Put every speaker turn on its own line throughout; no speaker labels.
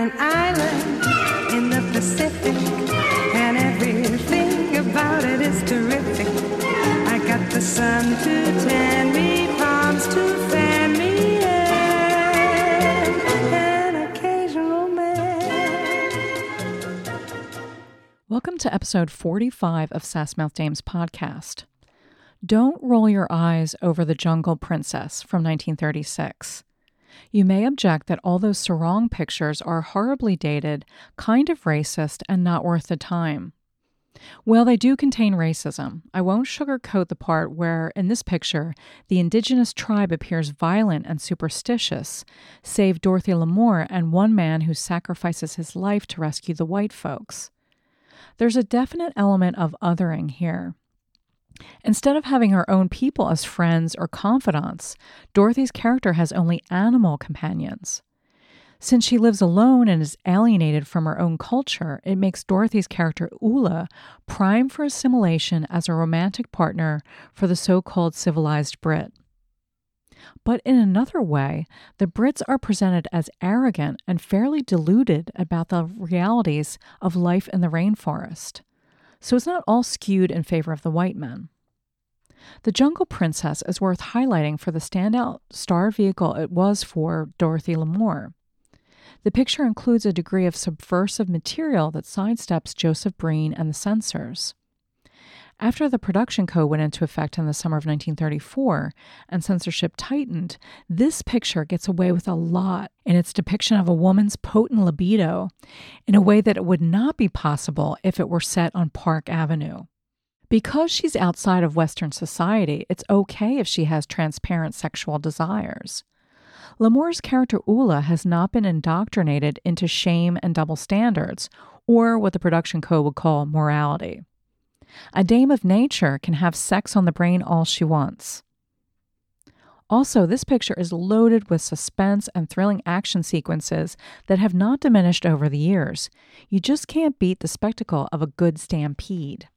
an island in the Pacific, and everything about it is terrific. I got the sun to tan me, palms to fan me, and an occasional man.
Welcome to episode 45 of Sassmouth Dames podcast. Don't roll your eyes over The Jungle Princess from 1936. You may object that all those sarong pictures are horribly dated, kind of racist, and not worth the time. Well, they do contain racism. I won't sugarcoat the part where, in this picture, the indigenous tribe appears violent and superstitious, save Dorothy Lamour and one man who sacrifices his life to rescue the white folks. There's a definite element of othering here. Instead of having her own people as friends or confidants, Dorothy's character has only animal companions. Since she lives alone and is alienated from her own culture, it makes Dorothy's character Ula prime for assimilation as a romantic partner for the so called civilized Brit. But in another way, the Brits are presented as arrogant and fairly deluded about the realities of life in the rainforest so it's not all skewed in favor of the white men. The Jungle Princess is worth highlighting for the standout star vehicle it was for Dorothy Lamour. The picture includes a degree of subversive material that sidesteps Joseph Breen and the censors. After the production code went into effect in the summer of 1934 and censorship tightened, this picture gets away with a lot in its depiction of a woman's potent libido in a way that it would not be possible if it were set on Park Avenue. Because she's outside of Western society, it's okay if she has transparent sexual desires. Lamour's character Ula has not been indoctrinated into shame and double standards, or what the production code would call morality. A dame of nature can have sex on the brain all she wants. Also, this picture is loaded with suspense and thrilling action sequences that have not diminished over the years. You just can't beat the spectacle of a good stampede.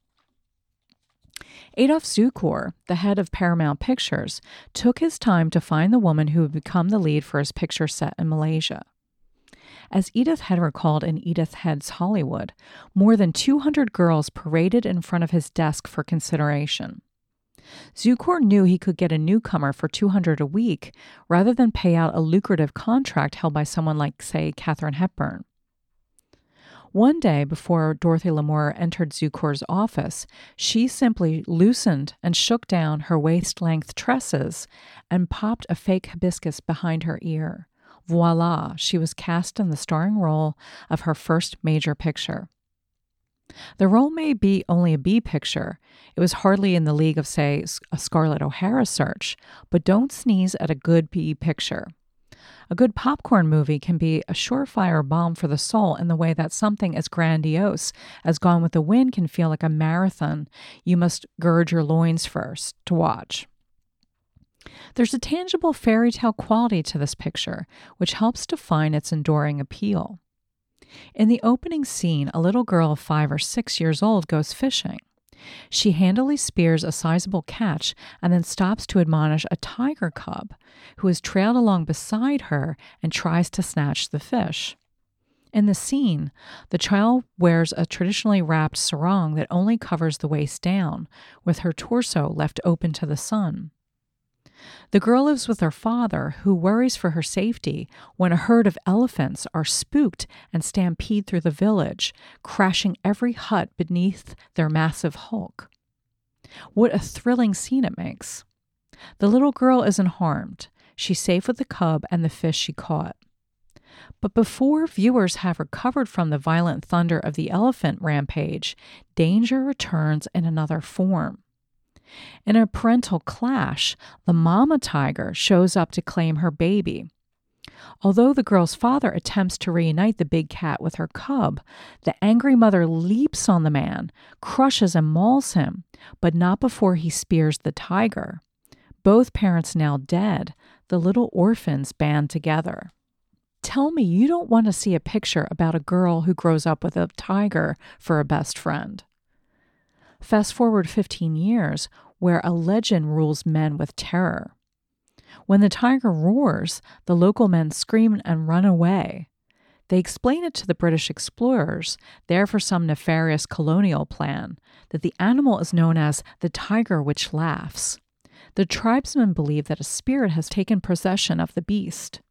Adolph Zukor, the head of Paramount Pictures, took his time to find the woman who would become the lead for his picture set in Malaysia. As Edith Head recalled in Edith Head's Hollywood, more than 200 girls paraded in front of his desk for consideration. Zukor knew he could get a newcomer for 200 a week rather than pay out a lucrative contract held by someone like, say, Katharine Hepburn. One day before Dorothy Lamour entered Zukor's office, she simply loosened and shook down her waist length tresses and popped a fake hibiscus behind her ear. Voila, she was cast in the starring role of her first major picture. The role may be only a B picture. It was hardly in the league of, say, a Scarlett O'Hara search, but don't sneeze at a good B picture. A good popcorn movie can be a surefire bomb for the soul in the way that something as grandiose as Gone with the Wind can feel like a marathon you must gird your loins first to watch. There's a tangible fairy tale quality to this picture, which helps define its enduring appeal. In the opening scene, a little girl of five or six years old goes fishing. She handily spears a sizable catch and then stops to admonish a tiger cub who is trailed along beside her and tries to snatch the fish. In the scene, the child wears a traditionally wrapped sarong that only covers the waist down, with her torso left open to the sun. The girl lives with her father, who worries for her safety when a herd of elephants are spooked and stampede through the village, crashing every hut beneath their massive hulk. What a thrilling scene it makes. The little girl isn't harmed. She's safe with the cub and the fish she caught. But before viewers have recovered from the violent thunder of the elephant rampage, danger returns in another form. In a parental clash, the mama tiger shows up to claim her baby. Although the girl's father attempts to reunite the big cat with her cub, the angry mother leaps on the man, crushes and mauls him, but not before he spears the tiger. Both parents now dead, the little orphans band together. Tell me you don't want to see a picture about a girl who grows up with a tiger for a best friend. Fast forward 15 years, where a legend rules men with terror. When the tiger roars, the local men scream and run away. They explain it to the British explorers, there for some nefarious colonial plan, that the animal is known as the tiger which laughs. The tribesmen believe that a spirit has taken possession of the beast.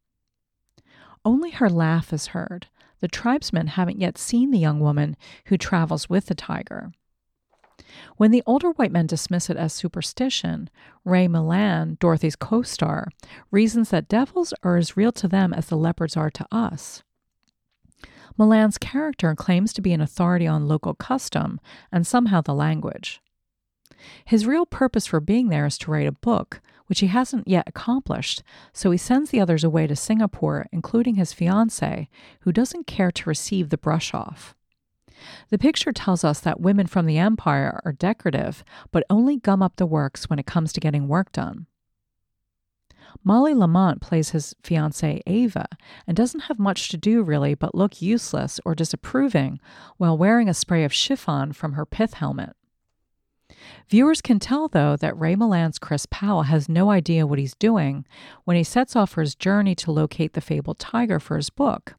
Only her laugh is heard. The tribesmen haven't yet seen the young woman who travels with the tiger. When the older white men dismiss it as superstition, Ray Milland, Dorothy's co star, reasons that devils are as real to them as the leopards are to us. Milland's character claims to be an authority on local custom and somehow the language. His real purpose for being there is to write a book, which he hasn't yet accomplished, so he sends the others away to Singapore, including his fiancée, who doesn't care to receive the brush off. The picture tells us that women from the empire are decorative, but only gum up the works when it comes to getting work done. Molly Lamont plays his fiancée Ava and doesn't have much to do really but look useless or disapproving while wearing a spray of chiffon from her pith helmet. Viewers can tell, though, that Ray Milland's Chris Powell has no idea what he's doing when he sets off for his journey to locate the fabled tiger for his book.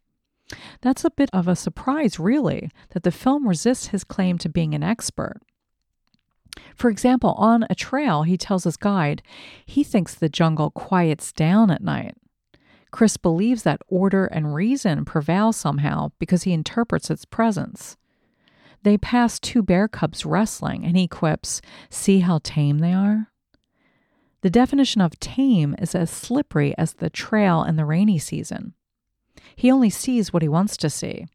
That's a bit of a surprise, really, that the film resists his claim to being an expert. For example, on a trail, he tells his guide he thinks the jungle quiets down at night. Chris believes that order and reason prevail somehow because he interprets its presence. They pass two bear cubs wrestling, and he quips, See how tame they are? The definition of tame is as slippery as the trail in the rainy season. He only sees what he wants to see.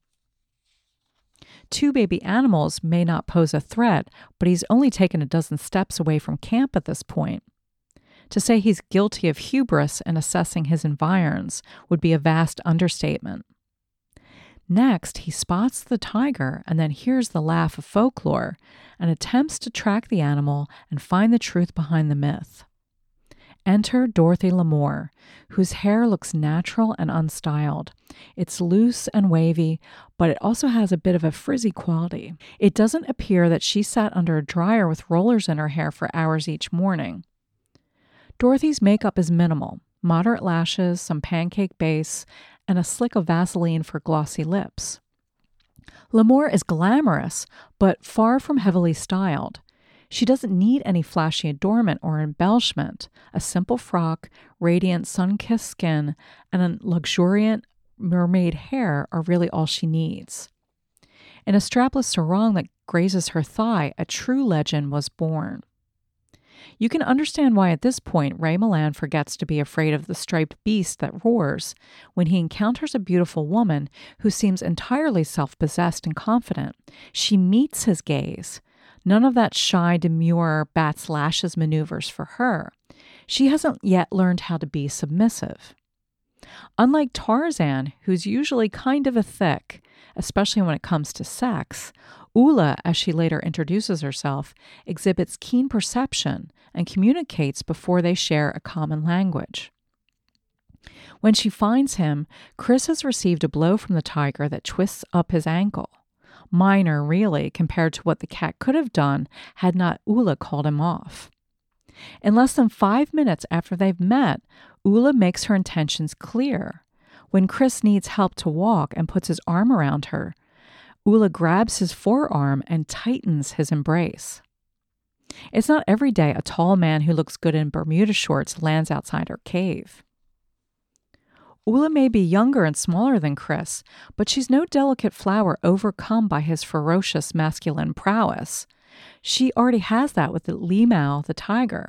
Two baby animals may not pose a threat, but he's only taken a dozen steps away from camp at this point. To say he's guilty of hubris in assessing his environs would be a vast understatement. Next, he spots the tiger and then hears the laugh of folklore and attempts to track the animal and find the truth behind the myth. Enter Dorothy Lamour, whose hair looks natural and unstyled. It's loose and wavy, but it also has a bit of a frizzy quality. It doesn't appear that she sat under a dryer with rollers in her hair for hours each morning. Dorothy's makeup is minimal moderate lashes, some pancake base, and a slick of Vaseline for glossy lips. Lamour is glamorous, but far from heavily styled. She doesn't need any flashy adornment or embellishment. A simple frock, radiant sun kissed skin, and a luxuriant mermaid hair are really all she needs. In a strapless sarong that grazes her thigh, a true legend was born. You can understand why at this point Ray Milland forgets to be afraid of the striped beast that roars when he encounters a beautiful woman who seems entirely self possessed and confident. She meets his gaze. None of that shy, demure bat's lashes maneuvers for her. She hasn't yet learned how to be submissive. Unlike Tarzan, who's usually kind of a thick, especially when it comes to sex, Ula, as she later introduces herself, exhibits keen perception and communicates before they share a common language. When she finds him, Chris has received a blow from the tiger that twists up his ankle minor, really, compared to what the cat could have done had not Ula called him off. In less than five minutes after they've met, Ula makes her intentions clear. When Chris needs help to walk and puts his arm around her, Ula grabs his forearm and tightens his embrace. It's not every day a tall man who looks good in Bermuda shorts lands outside her cave. Ula may be younger and smaller than Chris, but she's no delicate flower overcome by his ferocious masculine prowess. She already has that with the Lemao, the tiger.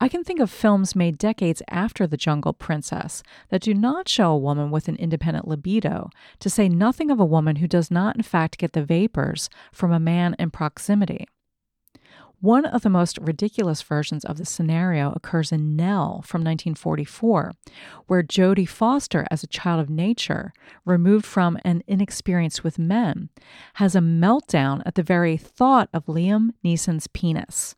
I can think of films made decades after The Jungle Princess that do not show a woman with an independent libido, to say nothing of a woman who does not, in fact, get the vapors from a man in proximity. One of the most ridiculous versions of the scenario occurs in Nell from 1944, where Jodie Foster, as a child of nature, removed from and inexperienced with men, has a meltdown at the very thought of Liam Neeson's penis.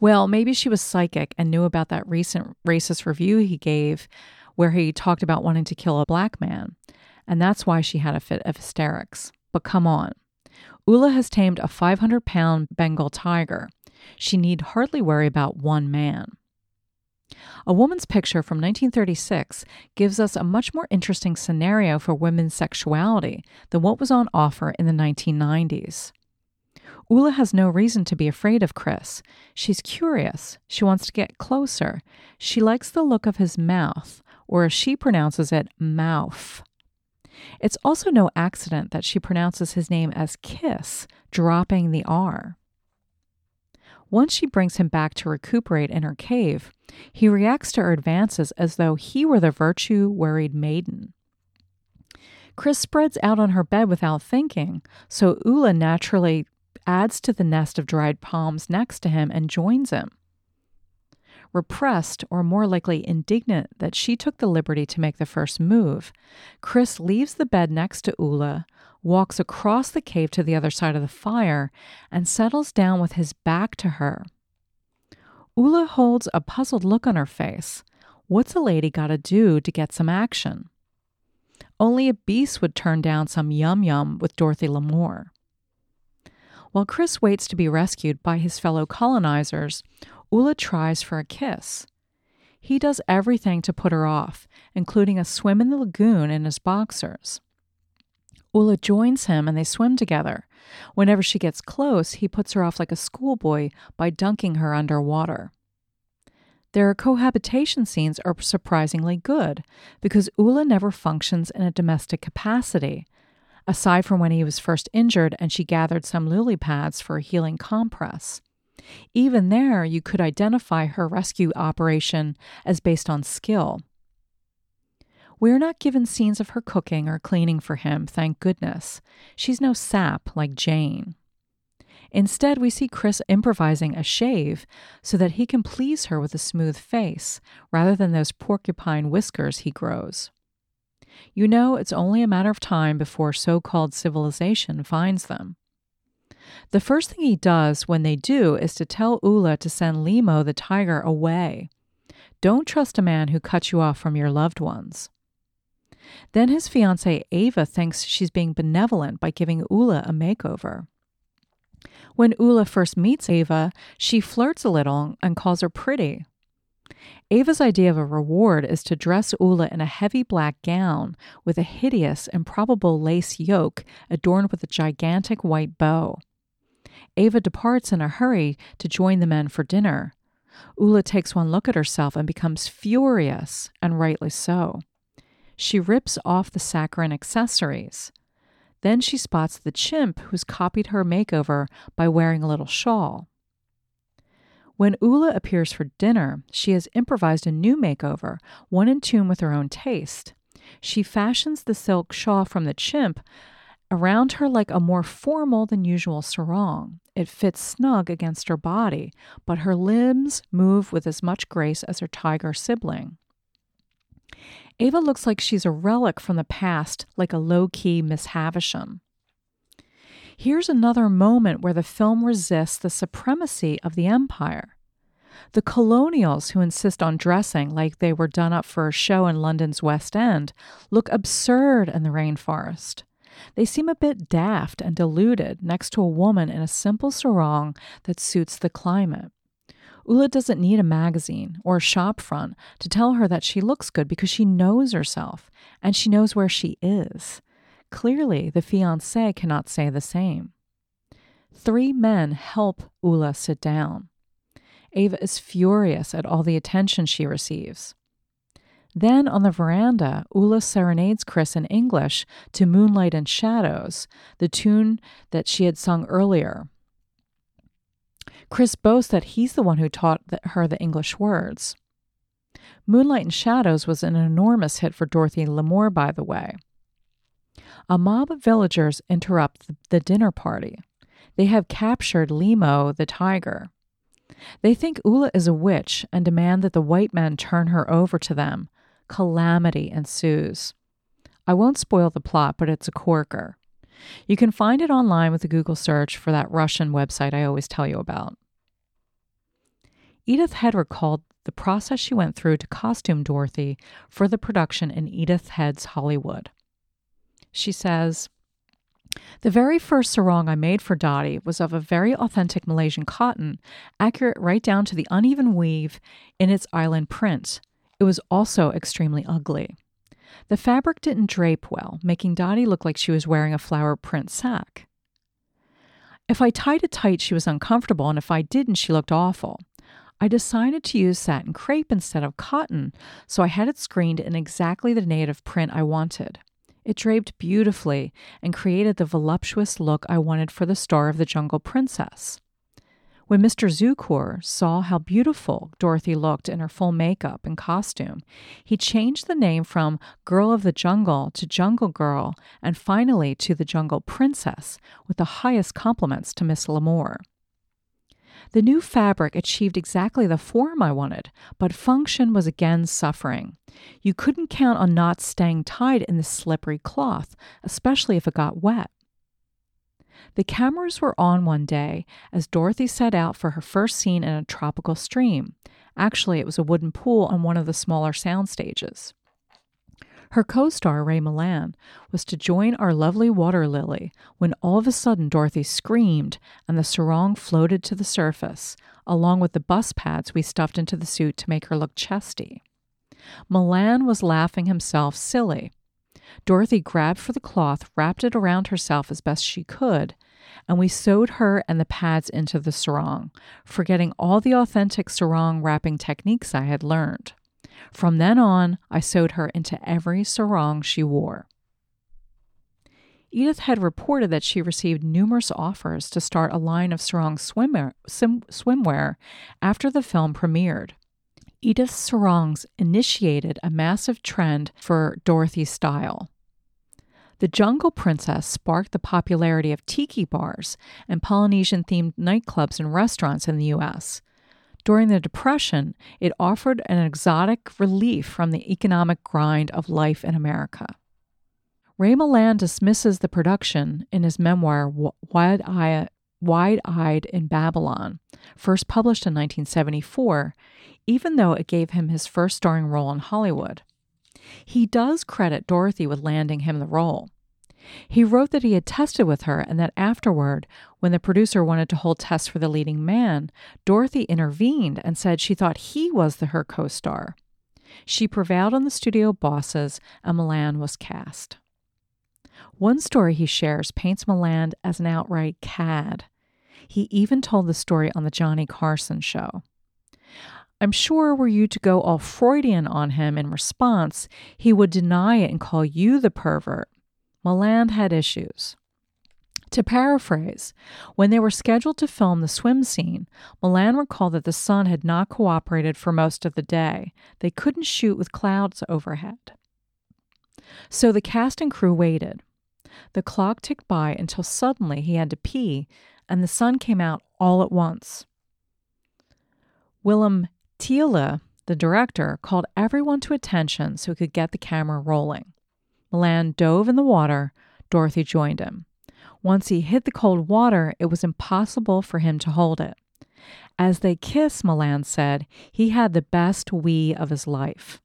Well, maybe she was psychic and knew about that recent racist review he gave where he talked about wanting to kill a black man, and that's why she had a fit of hysterics. But come on. Ula has tamed a 500 pound Bengal tiger. She need hardly worry about one man. A Woman's Picture from 1936 gives us a much more interesting scenario for women's sexuality than what was on offer in the 1990s. Ula has no reason to be afraid of Chris. She's curious. She wants to get closer. She likes the look of his mouth, or as she pronounces it, mouth. It's also no accident that she pronounces his name as Kiss, dropping the R. Once she brings him back to recuperate in her cave, he reacts to her advances as though he were the virtue worried maiden. Chris spreads out on her bed without thinking, so Ula naturally adds to the nest of dried palms next to him and joins him. Repressed, or more likely indignant that she took the liberty to make the first move, Chris leaves the bed next to Ula, walks across the cave to the other side of the fire, and settles down with his back to her. Ula holds a puzzled look on her face. What's a lady got to do to get some action? Only a beast would turn down some yum yum with Dorothy Lamour. While Chris waits to be rescued by his fellow colonizers, Ula tries for a kiss. He does everything to put her off, including a swim in the lagoon in his boxers. Ula joins him and they swim together. Whenever she gets close, he puts her off like a schoolboy by dunking her under water. Their cohabitation scenes are surprisingly good because Ula never functions in a domestic capacity, aside from when he was first injured and she gathered some lily pads for a healing compress. Even there, you could identify her rescue operation as based on skill. We are not given scenes of her cooking or cleaning for him, thank goodness. She's no sap like Jane. Instead, we see Chris improvising a shave so that he can please her with a smooth face rather than those porcupine whiskers he grows. You know, it's only a matter of time before so called civilization finds them. The first thing he does when they do is to tell Ula to send Limo the tiger away. Don't trust a man who cuts you off from your loved ones. Then his fiancee Ava thinks she's being benevolent by giving Ula a makeover. When Ula first meets Ava, she flirts a little and calls her pretty. Ava's idea of a reward is to dress Ula in a heavy black gown with a hideous, improbable lace yoke adorned with a gigantic white bow. Ava departs in a hurry to join the men for dinner. Ula takes one look at herself and becomes furious, and rightly so. She rips off the saccharine accessories. Then she spots the chimp who's copied her makeover by wearing a little shawl. When Ula appears for dinner, she has improvised a new makeover, one in tune with her own taste. She fashions the silk shawl from the chimp around her like a more formal than usual sarong. It fits snug against her body, but her limbs move with as much grace as her tiger sibling. Ava looks like she's a relic from the past, like a low key Miss Havisham. Here's another moment where the film resists the supremacy of the empire. The colonials who insist on dressing like they were done up for a show in London's West End look absurd in the rainforest. They seem a bit daft and deluded next to a woman in a simple sarong that suits the climate. Ula doesn't need a magazine or a shop front to tell her that she looks good because she knows herself and she knows where she is. Clearly, the fiance cannot say the same. Three men help Ula sit down. Ava is furious at all the attention she receives. Then on the veranda, Ula serenades Chris in English to Moonlight and Shadows, the tune that she had sung earlier. Chris boasts that he's the one who taught her the English words. Moonlight and Shadows was an enormous hit for Dorothy Lamour, by the way. A mob of villagers interrupt the dinner party. They have captured Limo the tiger. They think Ula is a witch and demand that the white men turn her over to them, calamity ensues. I won't spoil the plot, but it's a corker. You can find it online with a Google search for that Russian website I always tell you about. Edith Head recalled the process she went through to costume Dorothy for the production in Edith Head's Hollywood. She says, The very first sarong I made for Dottie was of a very authentic Malaysian cotton, accurate right down to the uneven weave in its island print. It was also extremely ugly. The fabric didn't drape well, making Dottie look like she was wearing a flower print sack. If I tied it tight, she was uncomfortable, and if I didn't, she looked awful. I decided to use satin crepe instead of cotton, so I had it screened in exactly the native print I wanted. It draped beautifully and created the voluptuous look I wanted for the Star of the Jungle princess. When Mr. Zukor saw how beautiful Dorothy looked in her full makeup and costume, he changed the name from Girl of the Jungle to Jungle Girl and finally to the Jungle Princess with the highest compliments to Miss Lamour. The new fabric achieved exactly the form I wanted, but function was again suffering. You couldn't count on knots staying tied in the slippery cloth, especially if it got wet. The cameras were on one day as Dorothy set out for her first scene in a tropical stream. Actually, it was a wooden pool on one of the smaller sound stages. Her co star, Ray Milland, was to join our lovely water lily when all of a sudden Dorothy screamed and the sarong floated to the surface, along with the bus pads we stuffed into the suit to make her look chesty. Milland was laughing himself silly. Dorothy grabbed for the cloth, wrapped it around herself as best she could, and we sewed her and the pads into the sarong, forgetting all the authentic sarong wrapping techniques I had learned. From then on, I sewed her into every sarong she wore. Edith Head reported that she received numerous offers to start a line of sarong swimwear, swimwear after the film premiered. Edith's sarongs initiated a massive trend for Dorothy's style. The Jungle Princess sparked the popularity of tiki bars and Polynesian themed nightclubs and restaurants in the U.S. During the Depression, it offered an exotic relief from the economic grind of life in America. Ray Milland dismisses the production in his memoir Wide Eyed in Babylon, first published in 1974, even though it gave him his first starring role in Hollywood. He does credit Dorothy with landing him the role. He wrote that he had tested with her and that afterward, when the producer wanted to hold tests for the leading man, Dorothy intervened and said she thought he was the her co star. She prevailed on the studio bosses, and Milland was cast. One story he shares paints Milland as an outright cad. He even told the story on the Johnny Carson show. I'm sure were you to go all Freudian on him in response, he would deny it and call you the pervert. Milland had issues. To paraphrase, when they were scheduled to film the swim scene, Milland recalled that the sun had not cooperated for most of the day. They couldn't shoot with clouds overhead. So the cast and crew waited. The clock ticked by until suddenly he had to pee, and the sun came out all at once. Willem Thiele, the director, called everyone to attention so he could get the camera rolling. Milland dove in the water. Dorothy joined him. Once he hit the cold water, it was impossible for him to hold it. As they kissed, Milland said, he had the best wee of his life.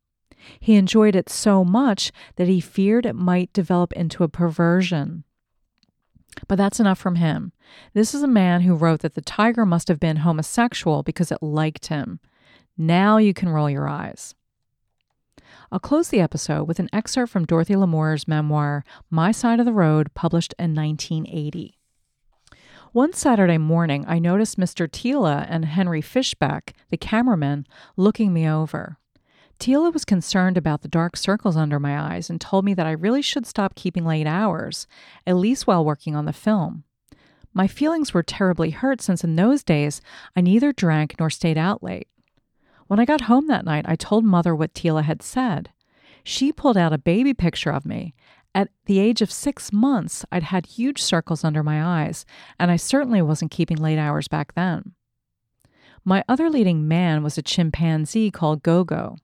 He enjoyed it so much that he feared it might develop into a perversion. But that's enough from him. This is a man who wrote that the tiger must have been homosexual because it liked him. Now you can roll your eyes. I'll close the episode with an excerpt from Dorothy Lamour's memoir, My Side of the Road, published in 1980. One Saturday morning, I noticed Mr. Thiele and Henry Fischbeck, the cameraman, looking me over. Thiele was concerned about the dark circles under my eyes and told me that I really should stop keeping late hours, at least while working on the film. My feelings were terribly hurt since in those days I neither drank nor stayed out late. When I got home that night, I told Mother what Thiele had said. She pulled out a baby picture of me. At the age of six months, I'd had huge circles under my eyes, and I certainly wasn't keeping late hours back then. My other leading man was a chimpanzee called Gogo.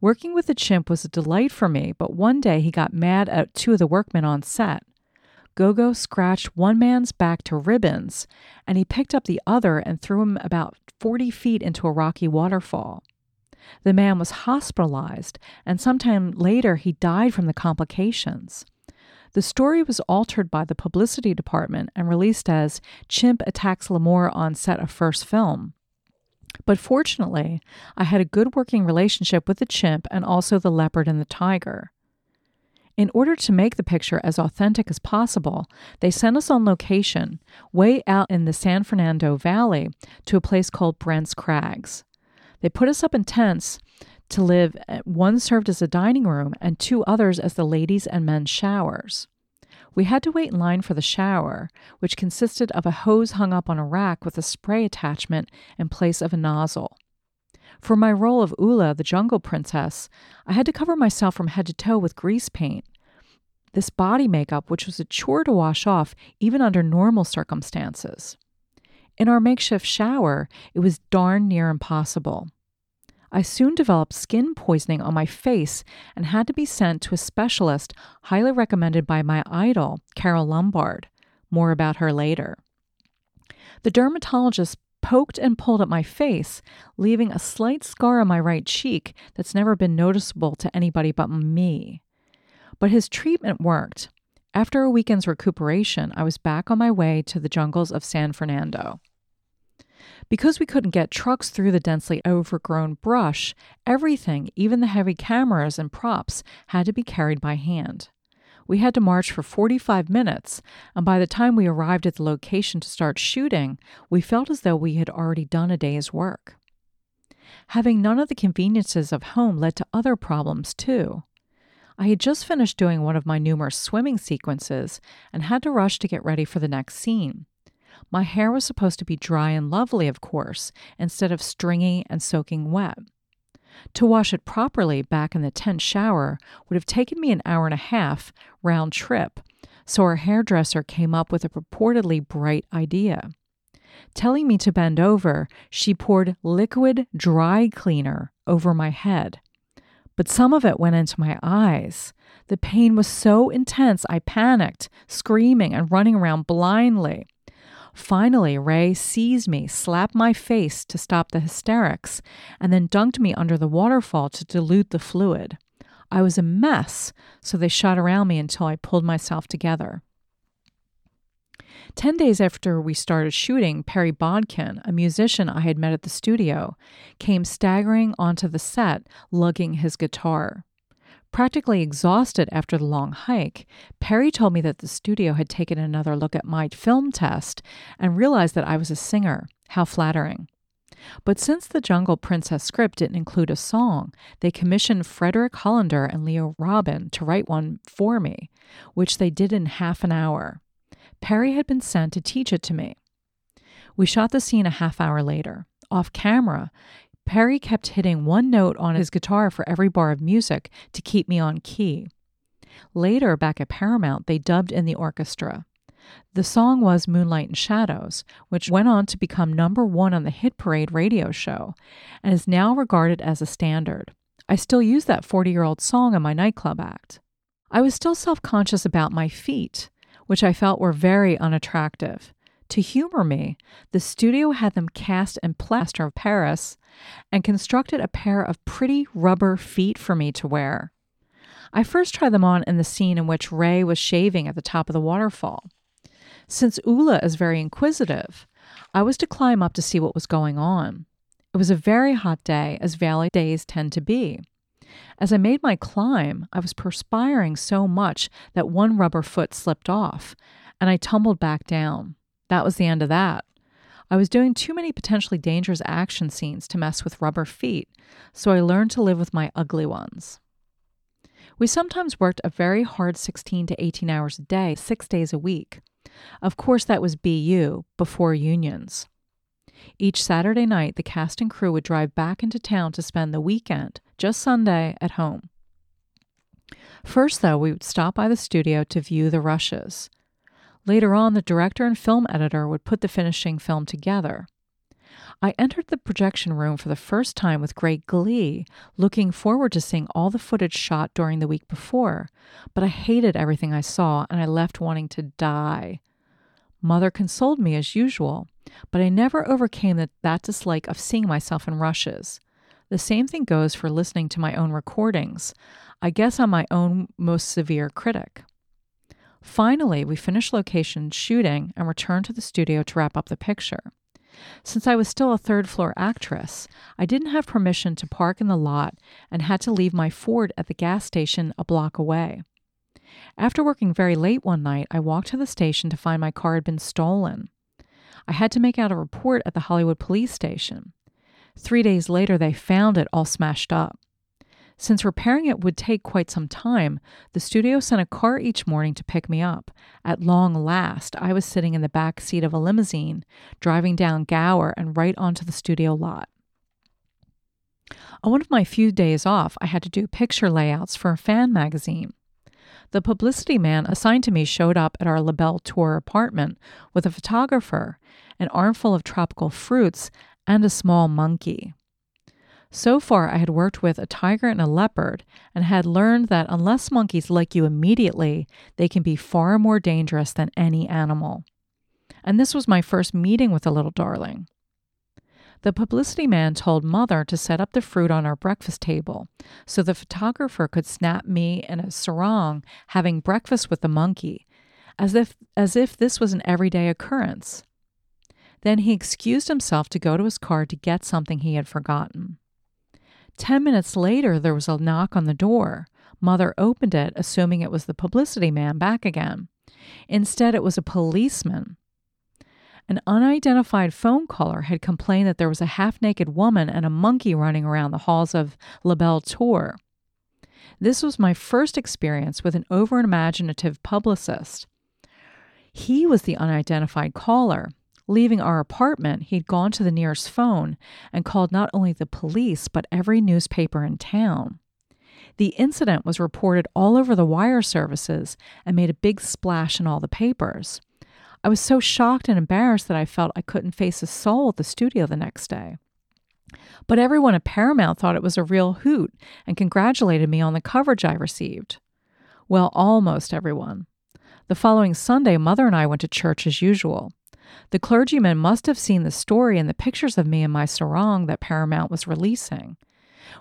Working with the chimp was a delight for me, but one day he got mad at two of the workmen on set. Gogo scratched one man's back to ribbons, and he picked up the other and threw him about 40 feet into a rocky waterfall. The man was hospitalized, and sometime later he died from the complications. The story was altered by the publicity department and released as Chimp Attacks Lamour on Set of First Film. But fortunately, I had a good working relationship with the chimp and also the leopard and the tiger. In order to make the picture as authentic as possible, they sent us on location, way out in the San Fernando Valley, to a place called Brent's Crags. They put us up in tents to live, uh, one served as a dining room and two others as the ladies' and men's showers. We had to wait in line for the shower, which consisted of a hose hung up on a rack with a spray attachment in place of a nozzle. For my role of Ula, the jungle princess, I had to cover myself from head to toe with grease paint. This body makeup, which was a chore to wash off even under normal circumstances. In our makeshift shower, it was darn near impossible. I soon developed skin poisoning on my face and had to be sent to a specialist highly recommended by my idol, Carole Lombard. More about her later. The dermatologist poked and pulled at my face, leaving a slight scar on my right cheek that's never been noticeable to anybody but me. But his treatment worked. After a weekend's recuperation, I was back on my way to the jungles of San Fernando. Because we couldn't get trucks through the densely overgrown brush, everything, even the heavy cameras and props, had to be carried by hand. We had to march for 45 minutes, and by the time we arrived at the location to start shooting, we felt as though we had already done a day's work. Having none of the conveniences of home led to other problems, too. I had just finished doing one of my numerous swimming sequences and had to rush to get ready for the next scene. My hair was supposed to be dry and lovely, of course, instead of stringy and soaking wet. To wash it properly back in the tent shower would have taken me an hour and a half round trip, so our hairdresser came up with a purportedly bright idea. Telling me to bend over, she poured liquid dry cleaner over my head. But some of it went into my eyes. The pain was so intense, I panicked, screaming and running around blindly. Finally, Ray seized me, slapped my face to stop the hysterics, and then dunked me under the waterfall to dilute the fluid. I was a mess, so they shot around me until I pulled myself together. Ten days after we started shooting, Perry Bodkin, a musician I had met at the studio, came staggering onto the set, lugging his guitar. Practically exhausted after the long hike, Perry told me that the studio had taken another look at my film test and realized that I was a singer. How flattering. But since the Jungle Princess script didn't include a song, they commissioned Frederick Hollander and Leo Robin to write one for me, which they did in half an hour. Perry had been sent to teach it to me. We shot the scene a half hour later. Off camera, Perry kept hitting one note on his guitar for every bar of music to keep me on key. Later, back at Paramount, they dubbed in the orchestra. The song was Moonlight and Shadows, which went on to become number one on the Hit Parade radio show and is now regarded as a standard. I still use that 40 year old song in my nightclub act. I was still self conscious about my feet, which I felt were very unattractive. To humor me, the studio had them cast in plaster of Paris and constructed a pair of pretty rubber feet for me to wear. I first tried them on in the scene in which Ray was shaving at the top of the waterfall. Since Ula is very inquisitive, I was to climb up to see what was going on. It was a very hot day, as valley days tend to be. As I made my climb, I was perspiring so much that one rubber foot slipped off, and I tumbled back down. That was the end of that. I was doing too many potentially dangerous action scenes to mess with rubber feet, so I learned to live with my ugly ones. We sometimes worked a very hard 16 to 18 hours a day, six days a week. Of course, that was BU, before unions. Each Saturday night, the cast and crew would drive back into town to spend the weekend, just Sunday, at home. First, though, we would stop by the studio to view the rushes. Later on, the director and film editor would put the finishing film together. I entered the projection room for the first time with great glee, looking forward to seeing all the footage shot during the week before, but I hated everything I saw and I left wanting to die. Mother consoled me as usual, but I never overcame that, that dislike of seeing myself in rushes. The same thing goes for listening to my own recordings. I guess I'm my own most severe critic. Finally, we finished location shooting and returned to the studio to wrap up the picture. Since I was still a third floor actress, I didn't have permission to park in the lot and had to leave my Ford at the gas station a block away. After working very late one night, I walked to the station to find my car had been stolen. I had to make out a report at the Hollywood police station. Three days later, they found it all smashed up. Since repairing it would take quite some time, the studio sent a car each morning to pick me up. At long last, I was sitting in the back seat of a limousine, driving down Gower and right onto the studio lot. On one of my few days off, I had to do picture layouts for a fan magazine. The publicity man assigned to me showed up at our La Belle Tour apartment with a photographer, an armful of tropical fruits, and a small monkey. So far, I had worked with a tiger and a leopard and had learned that unless monkeys like you immediately, they can be far more dangerous than any animal. And this was my first meeting with the little darling. The publicity man told Mother to set up the fruit on our breakfast table so the photographer could snap me in a sarong having breakfast with the monkey, as if, as if this was an everyday occurrence. Then he excused himself to go to his car to get something he had forgotten. Ten minutes later, there was a knock on the door. Mother opened it, assuming it was the publicity man back again. Instead, it was a policeman. An unidentified phone caller had complained that there was a half naked woman and a monkey running around the halls of La Belle Tour. This was my first experience with an overimaginative publicist. He was the unidentified caller, Leaving our apartment, he'd gone to the nearest phone and called not only the police, but every newspaper in town. The incident was reported all over the wire services and made a big splash in all the papers. I was so shocked and embarrassed that I felt I couldn't face a soul at the studio the next day. But everyone at Paramount thought it was a real hoot and congratulated me on the coverage I received. Well, almost everyone. The following Sunday, Mother and I went to church as usual. The clergyman must have seen the story and the pictures of me in my sarong that Paramount was releasing.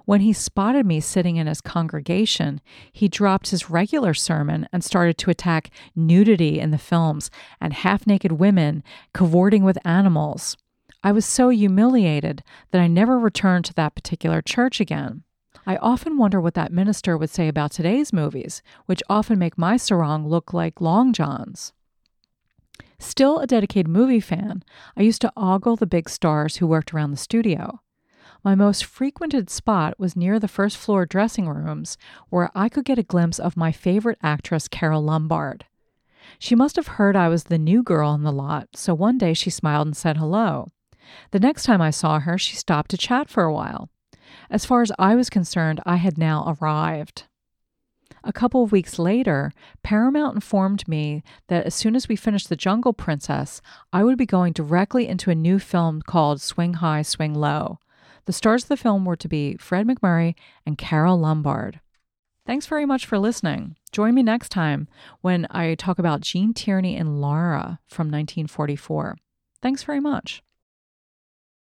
When he spotted me sitting in his congregation, he dropped his regular sermon and started to attack nudity in the films and half naked women cavorting with animals. I was so humiliated that I never returned to that particular church again. I often wonder what that minister would say about today's movies, which often make my sarong look like long johns. Still a dedicated movie fan, I used to ogle the big stars who worked around the studio. My most frequented spot was near the first floor dressing rooms, where I could get a glimpse of my favorite actress, Carole Lombard. She must have heard I was the new girl in the lot, so one day she smiled and said hello. The next time I saw her, she stopped to chat for a while. As far as I was concerned, I had now arrived. A couple of weeks later, Paramount informed me that as soon as we finished The Jungle Princess, I would be going directly into a new film called Swing High, Swing Low. The stars of the film were to be Fred MacMurray and Carole Lombard. Thanks very much for listening. Join me next time when I talk about Gene Tierney and Laura from 1944. Thanks very much.